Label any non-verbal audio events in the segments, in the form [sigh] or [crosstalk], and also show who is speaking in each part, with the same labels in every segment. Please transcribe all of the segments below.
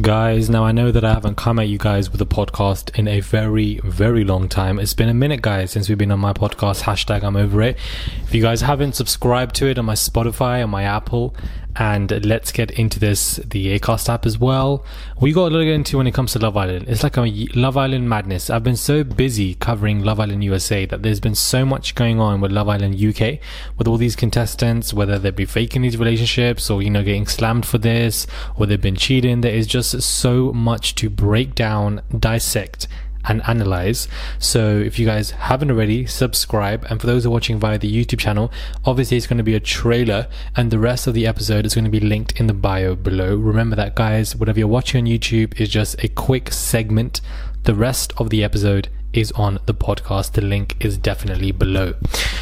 Speaker 1: Guys, now I know that I haven't come at you guys with a podcast in a very, very long time. It's been a minute, guys, since we've been on my podcast. Hashtag I'm over it. If you guys haven't subscribed to it on my Spotify, on my Apple, and let's get into this, the Acast app as well. We got a little into when it comes to Love Island. It's like a Love Island madness. I've been so busy covering Love Island USA that there's been so much going on with Love Island UK, with all these contestants, whether they be faking these relationships or, you know, getting slammed for this, or they've been cheating. There is just so much to break down, dissect, and analyze. So if you guys haven't already, subscribe. And for those who are watching via the YouTube channel, obviously it's going to be a trailer and the rest of the episode is going to be linked in the bio below. Remember that guys, whatever you're watching on YouTube is just a quick segment. The rest of the episode is on the podcast. The link is definitely below.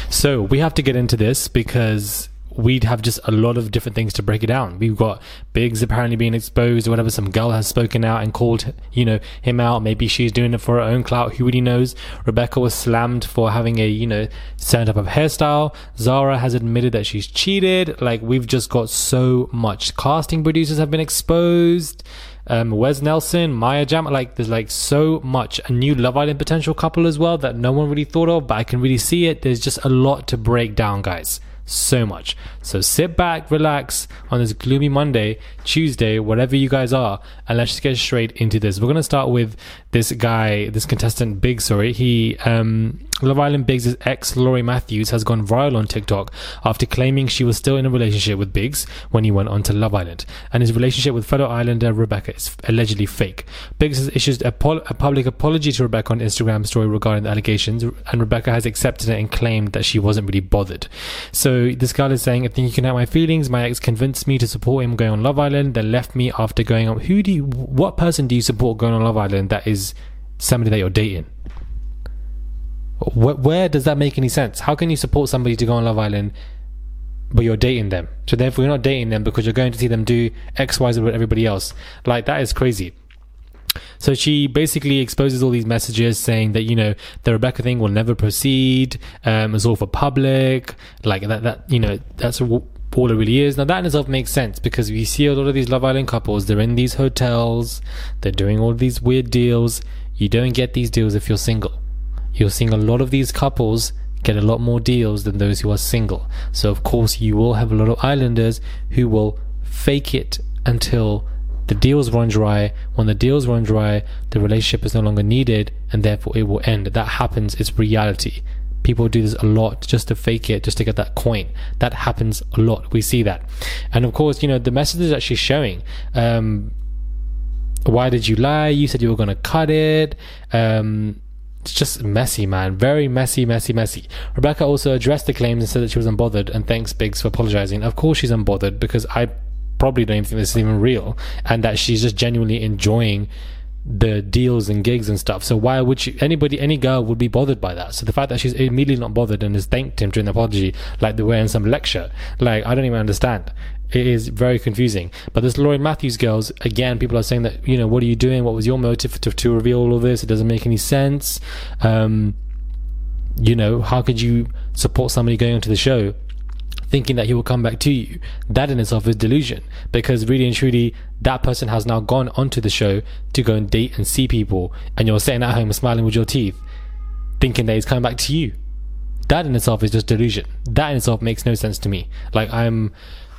Speaker 1: So we have to get into this because we'd have just a lot of different things to break it down. We've got Biggs apparently being exposed or whatever. Some girl has spoken out and called, you know, him out. Maybe she's doing it for her own clout. Who really knows? Rebecca was slammed for having a, you know, certain type of hairstyle. Zara has admitted that she's cheated. Like we've just got so much. Casting producers have been exposed. Um, Wes Nelson, Maya Jama, like there's like so much. A new Love Island potential couple as well that no one really thought of, but I can really see it. There's just a lot to break down, guys so much. So sit back, relax on this gloomy Monday, Tuesday, whatever you guys are, and let's just get straight into this. We're gonna start with this guy, this contestant Big, sorry. He um Love Island Biggs' ex Laurie Matthews has gone viral on TikTok after claiming she was still in a relationship with Biggs when he went on to Love Island, and his relationship with fellow Islander Rebecca is allegedly fake. Biggs has issued a, pol- a public apology to Rebecca on Instagram story regarding the allegations, and Rebecca has accepted it and claimed that she wasn't really bothered. So this guy is saying, "I think you can hurt my feelings. My ex convinced me to support him going on Love Island, then left me after going on. Who do you? What person do you support going on Love Island that is somebody that you're dating?" Where, where does that make any sense? How can you support somebody to go on Love Island, but you're dating them? So therefore, you're not dating them because you're going to see them do X, Y, Z with everybody else. Like that is crazy. So she basically exposes all these messages saying that you know the Rebecca thing will never proceed. Um, it's all for public. Like that. That you know that's all it really is. Now that in itself makes sense because we see a lot of these Love Island couples. They're in these hotels. They're doing all these weird deals. You don't get these deals if you're single you're seeing a lot of these couples get a lot more deals than those who are single. So, of course, you will have a lot of islanders who will fake it until the deals run dry. When the deals run dry, the relationship is no longer needed and therefore it will end. That happens, it's reality. People do this a lot just to fake it, just to get that coin. That happens a lot. We see that. And of course, you know, the messages that she's showing, um, why did you lie? You said you were going to cut it. Um, it's just messy, man. Very messy, messy, messy. Rebecca also addressed the claims and said that she was unbothered and thanks Biggs for apologizing. Of course she's unbothered because I probably don't think this is even real and that she's just genuinely enjoying the deals and gigs and stuff. So why would she, anybody, any girl would be bothered by that? So the fact that she's immediately not bothered and has thanked him during the apology, like they were in some lecture, like I don't even understand. It is very confusing. But this Laurie Matthews girls, again, people are saying that, you know, what are you doing? What was your motive to, to reveal all of this? It doesn't make any sense. Um, you know, how could you support somebody going onto the show thinking that he will come back to you. That in itself is delusion because really and truly, that person has now gone onto the show to go and date and see people, and you're sitting at home smiling with your teeth, thinking that he's coming back to you. That in itself is just delusion. That in itself makes no sense to me. Like I'm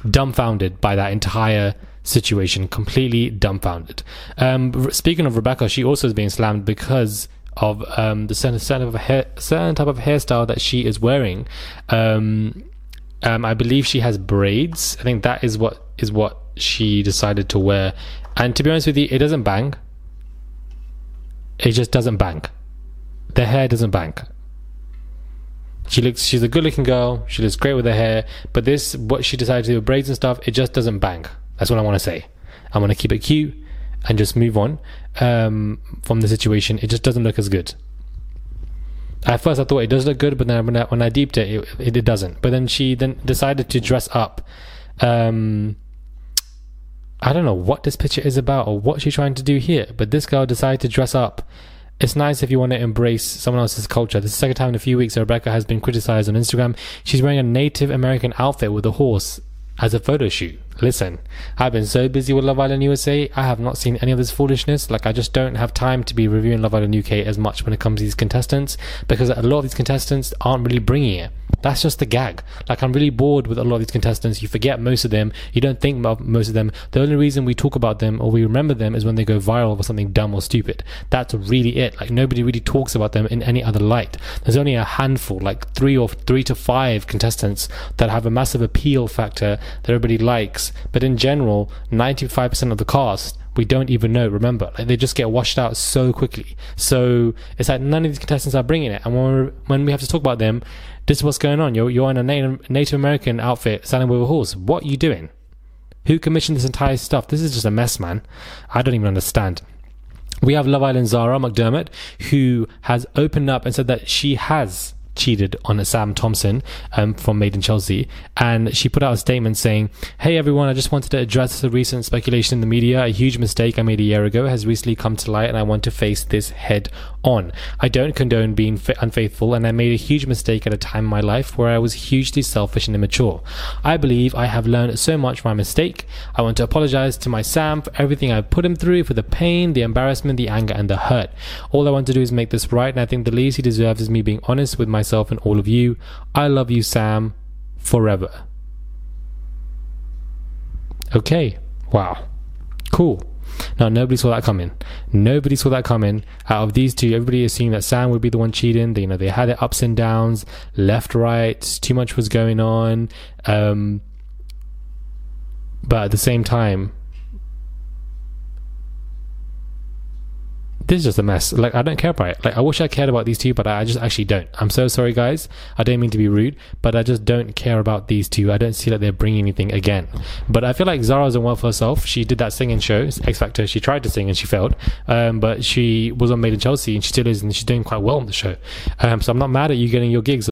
Speaker 1: dumbfounded by that entire situation, completely dumbfounded. Um, speaking of Rebecca, she also is being slammed because of um, the certain, certain, type of hairstyle that she is wearing. Um, um, I believe she has braids. I think that is what is what she decided to wear. And to be honest with you, it doesn't bang. It just doesn't bang. The hair doesn't bang. She looks she's a good looking girl, she looks great with her hair, but this what she decided to do with braids and stuff, it just doesn't bang. That's what I want to say. I want to keep it cute and just move on um, from the situation. It just doesn't look as good. At first, I thought it does look good, but then when I, when I deeped it, it, it doesn't. But then she then decided to dress up. Um, I don't know what this picture is about or what she's trying to do here, but this girl decided to dress up. It's nice if you want to embrace someone else's culture. This is the second time in a few weeks Rebecca has been criticized on Instagram. She's wearing a Native American outfit with a horse as a photo shoot. Listen, I've been so busy with Love Island USA, I have not seen any of this foolishness. Like, I just don't have time to be reviewing Love Island UK as much when it comes to these contestants because a lot of these contestants aren't really bringing it. That's just the gag. Like, I'm really bored with a lot of these contestants. You forget most of them. You don't think about most of them. The only reason we talk about them or we remember them is when they go viral for something dumb or stupid. That's really it. Like, nobody really talks about them in any other light. There's only a handful, like three or three to five contestants that have a massive appeal factor that everybody likes. But in general, 95% of the cast we don't even know. Remember, like they just get washed out so quickly. So it's like none of these contestants are bringing it. And when when we have to talk about them, this is what's going on. You're, you're in a Native, Native American outfit selling with a horse. What are you doing? Who commissioned this entire stuff? This is just a mess, man. I don't even understand. We have Love Island Zara McDermott, who has opened up and said that she has cheated on Sam Thompson um, from Made in Chelsea. And she put out a statement saying, Hey everyone, I just wanted to address the recent speculation in the media. A huge mistake I made a year ago has recently come to light and I want to face this head on. I don't condone being unfaithful and I made a huge mistake at a time in my life where I was hugely selfish and immature. I believe I have learned so much from my mistake. I want to apologize to my Sam for everything I've put him through, for the pain, the embarrassment, the anger, and the hurt. All I want to do is make this right and I think the least he deserves is me being honest with my myself and all of you. I love you, Sam, forever. Okay. Wow. Cool. Now, nobody saw that coming. Nobody saw that coming. Out of these two, everybody is seeing that Sam would be the one cheating. They, you know, they had it ups and downs, left, right. Too much was going on. Um, but at the same time, this is just a mess. Like, I don't care about it. Like, I wish I cared about these two, but I just actually don't. I'm so sorry, guys. I don't mean to be rude, but I just don't care about these two. I don't see that they're bringing anything again. But I feel like Zara's done well for herself. She did that singing show, X Factor. She tried to sing and she failed. Um, but she was on Made in Chelsea and she still is, and she's doing quite well on the show. Um, so I'm not mad at you getting your gigs.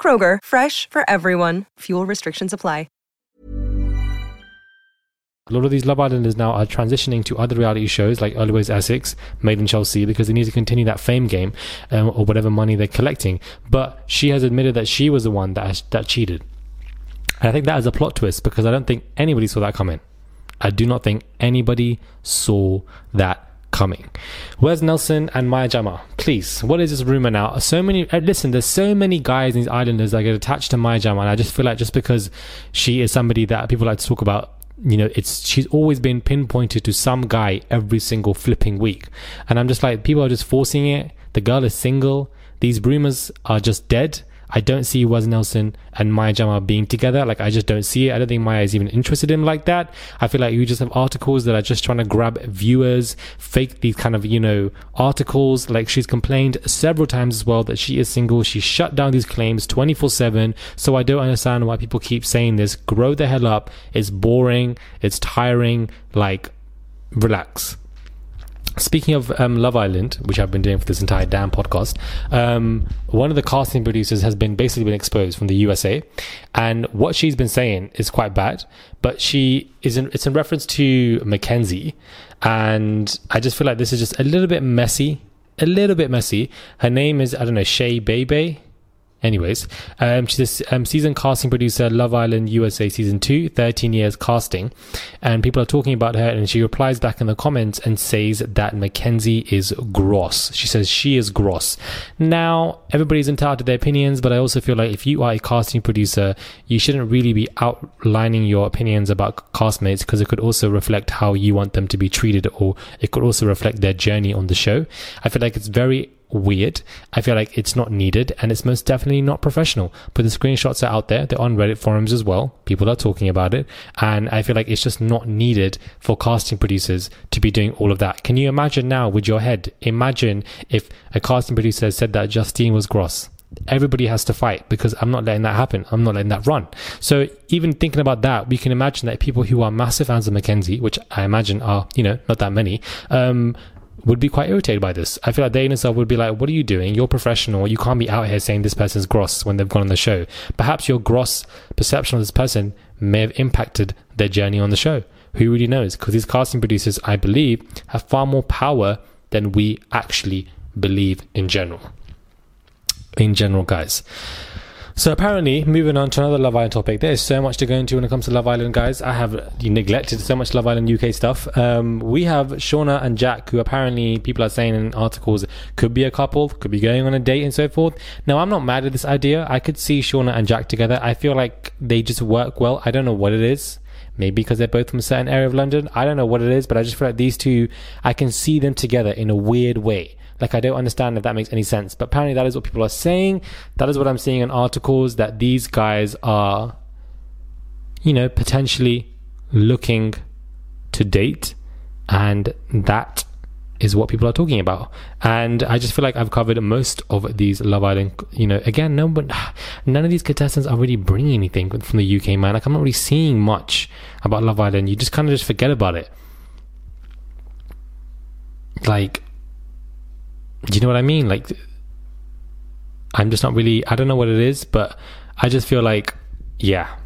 Speaker 2: Kroger, fresh for everyone. Fuel restrictions apply.
Speaker 1: A lot of these Love Islanders now are transitioning to other reality shows like Always Essex, Made in Chelsea, because they need to continue that fame game um, or whatever money they're collecting. But she has admitted that she was the one that that cheated. And I think that is a plot twist because I don't think anybody saw that coming. I do not think anybody saw that coming. Wes Nelson and Maya Jama? Please, what is this rumor now? So many, uh, listen, there's so many guys in these islanders that get attached to Maya Jama, and I just feel like just because she is somebody that people like to talk about, you know, it's she's always been pinpointed to some guy every single flipping week, and I'm just like, people are just forcing it. The girl is single. These rumors are just dead. I don't see Wes Nelson and Maya Jama being together. Like, I just don't see it. I don't think Maya is even interested in like that. I feel like you just have articles that are just trying to grab viewers, fake these kind of, you know, articles. Like, she's complained several times as well that she is single. She shut down these claims 24 7. So I don't understand why people keep saying this. Grow the hell up. It's boring. It's tiring. Like, relax. Speaking of um, Love Island, which I've been doing for this entire damn podcast, um, one of the casting producers has been basically been exposed from the USA, and what she's been saying is quite bad. But she is in, it's in reference to Mackenzie, and I just feel like this is just a little bit messy, a little bit messy. Her name is I don't know Shay Bebe. Anyways, um, she's a um, season casting producer, Love Island USA season 2, 13 years casting. And people are talking about her, and she replies back in the comments and says that Mackenzie is gross. She says she is gross. Now, everybody's entitled to their opinions, but I also feel like if you are a casting producer, you shouldn't really be outlining your opinions about castmates because it could also reflect how you want them to be treated, or it could also reflect their journey on the show. I feel like it's very weird. I feel like it's not needed and it's most definitely not professional. But the screenshots are out there. They're on Reddit forums as well. People are talking about it. And I feel like it's just not needed for casting producers to be doing all of that. Can you imagine now with your head? Imagine if a casting producer said that Justine was gross. Everybody has to fight because I'm not letting that happen. I'm not letting that run. So even thinking about that, we can imagine that people who are massive fans of Mackenzie, which I imagine are, you know, not that many, um, would be quite irritated by this. I feel like they in itself would be like, what are you doing? You're professional. You can't be out here saying this person's gross when they've gone on the show. Perhaps your gross perception of this person may have impacted their journey on the show. Who really knows? Because these casting producers, I believe, have far more power than we actually believe in general. In general, guys. So apparently, moving on to another Love Island topic, there is so much to go into when it comes to Love Island, guys. I have neglected so much Love Island UK stuff. Um, we have Shaughna and Jack, who apparently people are saying in articles could be a couple, could be going on a date and so forth. Now, I'm not mad at this idea. I could see Shaughna and Jack together. I feel like they just work well. I don't know what it is. Maybe because they're both from a certain area of London. I don't know what it is, but I just feel like these two, I can see them together in a weird way. Like, I don't understand if that makes any sense. But apparently, that is what people are saying. That is what I'm seeing in articles that these guys are, you know, potentially looking to date. And that is what people are talking about. And I just feel like I've covered most of these Love Island. You know, again, no, but [sighs] none of these contestants are really bringing anything from the UK, man. Like, I'm not really seeing much about Love Island. You just kind of just forget about it. Like, do you know what I mean? Like, I'm just not really, I don't know what it is, but I just feel like, yeah.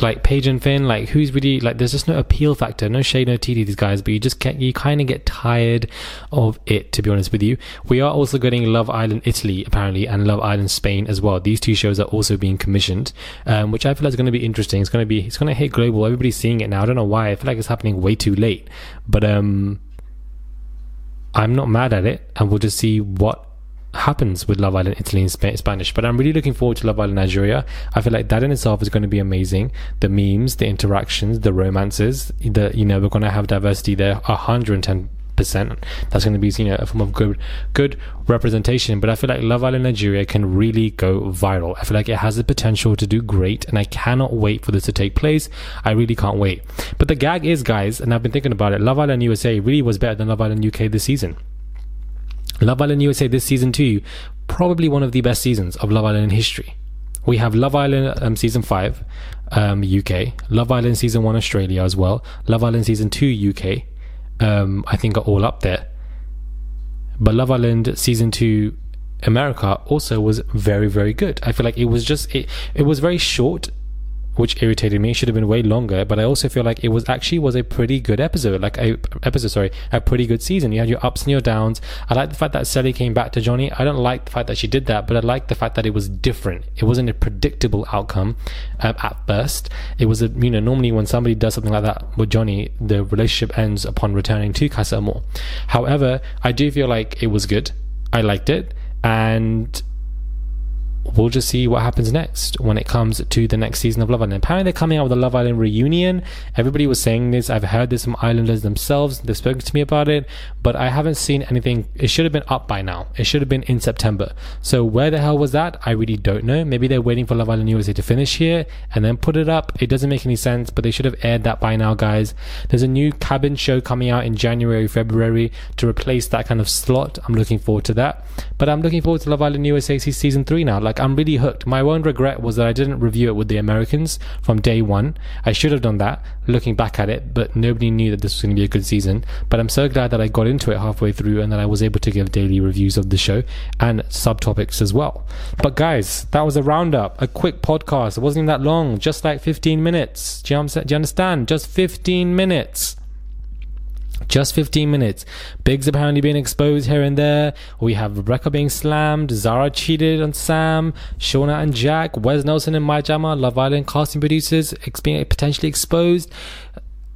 Speaker 1: Like Paige and Finn, like who's really like? There's just no appeal factor, no shade, no tea to these guys. But you just can't, you kind of get tired of it. To be honest with you, we are also getting Love Island Italy apparently, and Love Island Spain as well. These two shows are also being commissioned, um, which I feel is going to be interesting. It's going to be, it's going to hit global. Everybody's seeing it now. I don't know why. I feel like it's happening way too late, but um, I'm not mad at it, and we'll just see what happens with Love Island Italy and Sp- Spanish. But I'm really looking forward to Love Island Nigeria. I feel like that in itself is going to be amazing. The memes, the interactions, the romances. The you know we're going to have diversity there, 110 percent. That's going to be you know a form of good good representation. But I feel like Love Island Nigeria can really go viral. I feel like it has the potential to do great, and I cannot wait for this to take place. I really can't wait. But the gag is, guys, and I've been thinking about it. Love Island USA really was better than Love Island UK this season. Love Island USA this season too, probably one of the best seasons of Love Island in history. We have Love Island um, season five, um, UK, Love Island season one Australia as well, Love Island season two UK, um, I think are all up there. But Love Island season two America also was very very good. I feel like it was just it it was very short which irritated me. It should have been way longer, but I also feel like it was actually was a pretty good episode, like a episode, sorry, a pretty good season. You had your ups and your downs. I like the fact that Sally came back to Johnny. I don't like the fact that she did that, but I like the fact that it was different. It wasn't a predictable outcome uh, at first. It was a, you know, normally when somebody does something like that with Johnny, the relationship ends upon returning to Casa Amor. However, I do feel like it was good. I liked it. And we'll just see what happens next when it comes to the next season of Love Island. Apparently, they're coming out with a Love Island reunion. Everybody was saying this. I've heard this from Islanders themselves. They've spoken to me about it, but I haven't seen anything. It should have been up by now. It should have been in September. So where the hell was that? I really don't know. Maybe they're waiting for Love Island USA to finish here and then put it up. It doesn't make any sense, but they should have aired that by now, guys. There's a new cabin show coming out in January, February to replace that kind of slot. I'm looking forward to that. But I'm looking forward to Love Island USA season three now. Like I'm really hooked. My one regret was that I didn't review it with the Americans from day one. I should have done that, looking back at it, but nobody knew that this was going to be a good season. But I'm so glad that I got into it halfway through and that I was able to give daily reviews of the show and subtopics as well. But guys, that was a roundup, a quick podcast. It wasn't even that long, just like 15 minutes. Do you, do you understand? Just 15 minutes. Just 15 minutes. Biggs apparently being exposed here and there. We have Rebecca being slammed. Zara cheated on Sam. Shaughna and Jack. Wes Nelson and Maya Jama. Love Island casting producers being potentially exposed.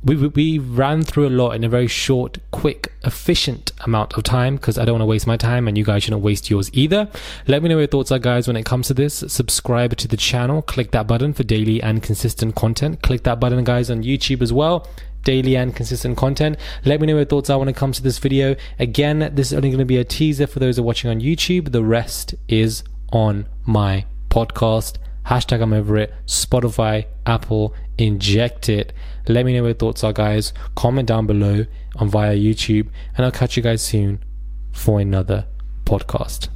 Speaker 1: We, we ran through a lot in a very short, quick, efficient amount of time because I don't want to waste my time and you guys shouldn't waste yours either. Let me know your thoughts are, guys, when it comes to this. Subscribe to the channel. Click that button for daily and consistent content. Click that button, guys, on YouTube as well daily and consistent content. Let me know your thoughts are when it comes to this video. Again, this is only going to be a teaser for those who are watching on YouTube. The rest is on my podcast. Hashtag I'm over it. Spotify, Apple, inject it. Let me know your thoughts are, guys. Comment down below on via YouTube, and I'll catch you guys soon for another podcast.